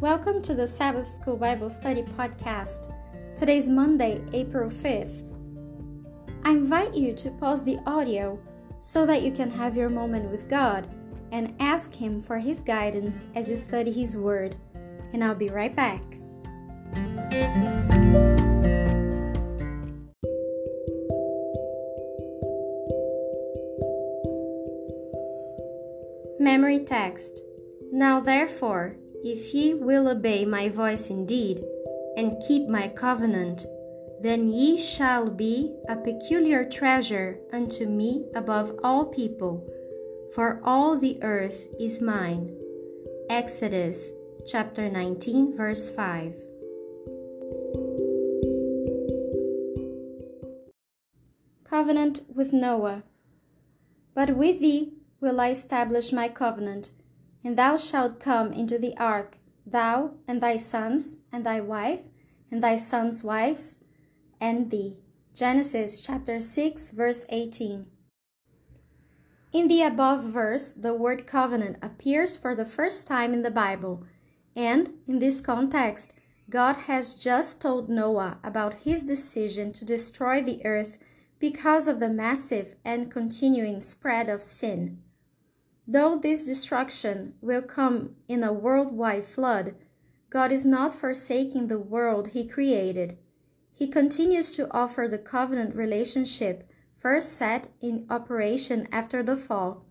Welcome to the Sabbath School Bible Study Podcast. Today's Monday, April 5th. I invite you to pause the audio so that you can have your moment with God and ask Him for His guidance as you study His Word. And I'll be right back. Memory text. Now, therefore, if ye will obey my voice indeed, and keep my covenant, then ye shall be a peculiar treasure unto me above all people, for all the earth is mine. Exodus chapter 19, verse 5. Covenant with Noah. But with thee will I establish my covenant and thou shalt come into the ark, thou and thy sons, and thy wife, and thy sons' wives, and thee. Genesis chapter 6, verse 18. In the above verse, the word covenant appears for the first time in the Bible, and in this context, God has just told Noah about his decision to destroy the earth because of the massive and continuing spread of sin. Though this destruction will come in a worldwide flood, God is not forsaking the world He created. He continues to offer the covenant relationship first set in operation after the fall.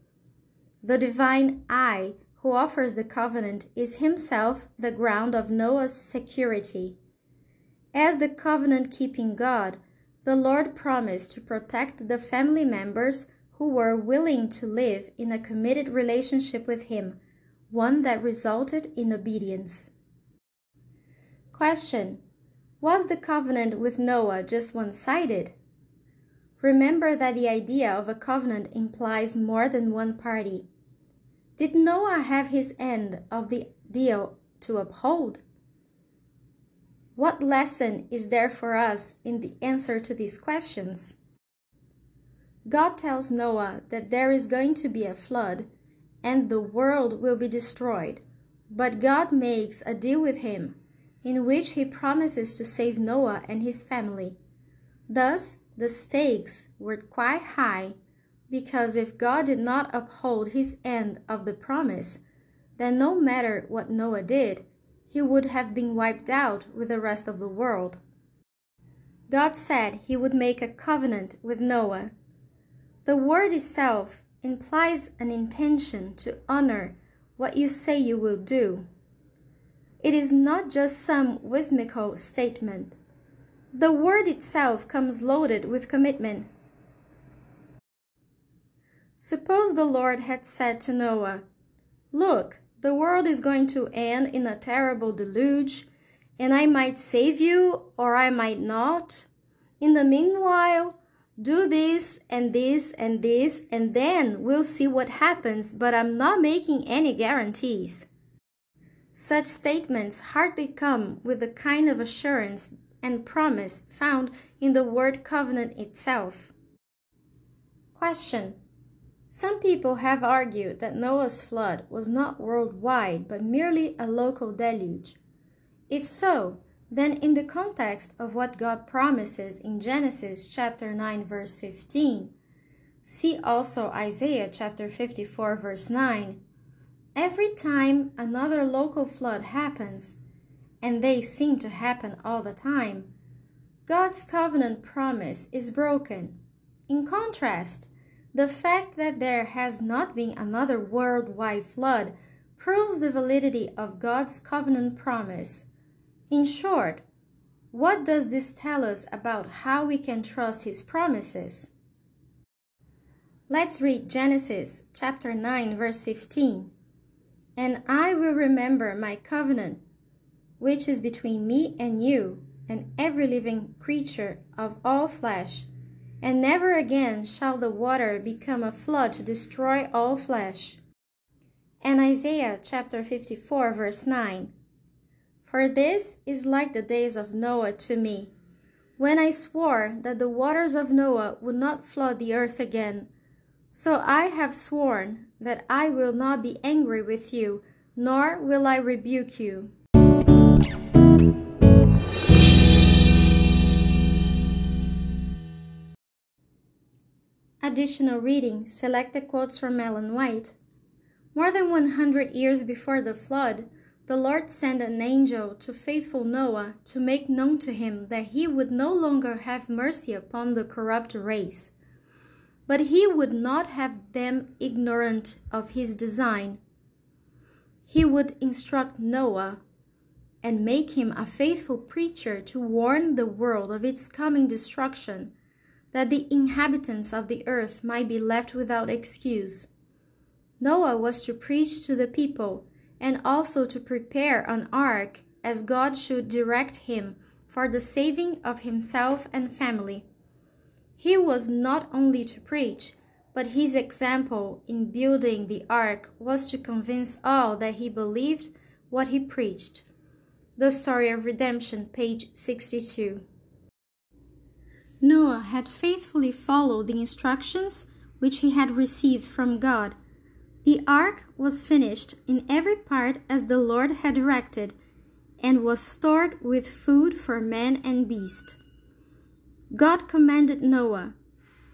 The divine I who offers the covenant is himself the ground of Noah's security. As the covenant keeping God, the Lord promised to protect the family members who were willing to live in a committed relationship with Him, one that resulted in obedience. Question Was the covenant with Noah just one sided? Remember that the idea of a covenant implies more than one party. Did Noah have his end of the deal to uphold? What lesson is there for us in the answer to these questions? God tells Noah that there is going to be a flood and the world will be destroyed. But God makes a deal with him in which he promises to save Noah and his family. Thus, the stakes were quite high because if God did not uphold his end of the promise, then no matter what Noah did, he would have been wiped out with the rest of the world. God said he would make a covenant with Noah the word itself implies an intention to honor what you say you will do. It is not just some whimsical statement. The word itself comes loaded with commitment. Suppose the Lord had said to Noah, Look, the world is going to end in a terrible deluge, and I might save you or I might not. In the meanwhile, do this and this and this, and then we'll see what happens, but I'm not making any guarantees. Such statements hardly come with the kind of assurance and promise found in the word covenant itself. Question Some people have argued that Noah's flood was not worldwide but merely a local deluge. If so, then in the context of what God promises in Genesis chapter 9 verse 15, see also Isaiah chapter 54 verse 9. Every time another local flood happens, and they seem to happen all the time, God's covenant promise is broken. In contrast, the fact that there has not been another worldwide flood proves the validity of God's covenant promise in short, what does this tell us about how we can trust his promises? Let's read Genesis chapter 9 verse 15. And I will remember my covenant which is between me and you and every living creature of all flesh, and never again shall the water become a flood to destroy all flesh. And Isaiah chapter 54 verse 9. For this is like the days of Noah to me, when I swore that the waters of Noah would not flood the earth again. So I have sworn that I will not be angry with you, nor will I rebuke you. Additional reading selected quotes from Ellen White. More than 100 years before the flood, the Lord sent an angel to faithful Noah to make known to him that he would no longer have mercy upon the corrupt race, but he would not have them ignorant of his design. He would instruct Noah and make him a faithful preacher to warn the world of its coming destruction, that the inhabitants of the earth might be left without excuse. Noah was to preach to the people and also to prepare an ark as God should direct him for the saving of himself and family. He was not only to preach, but his example in building the ark was to convince all that he believed what he preached. The Story of Redemption, page 62. Noah had faithfully followed the instructions which he had received from God the ark was finished in every part as the Lord had directed, and was stored with food for man and beast. God commanded Noah,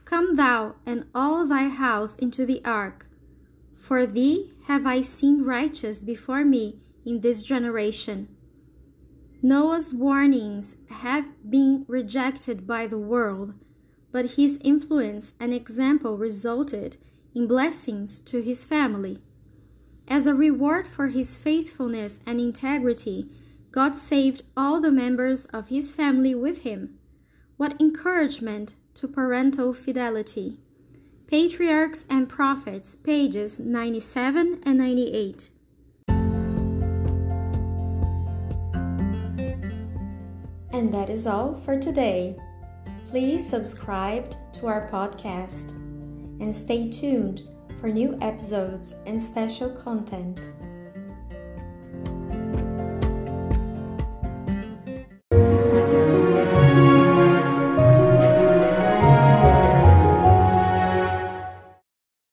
Come thou and all thy house into the ark, for thee have I seen righteous before me in this generation. Noah's warnings have been rejected by the world, but his influence and example resulted in blessings to his family. As a reward for his faithfulness and integrity, God saved all the members of his family with him. What encouragement to parental fidelity! Patriarchs and Prophets, pages 97 and 98. And that is all for today. Please subscribe to our podcast and stay tuned for new episodes and special content.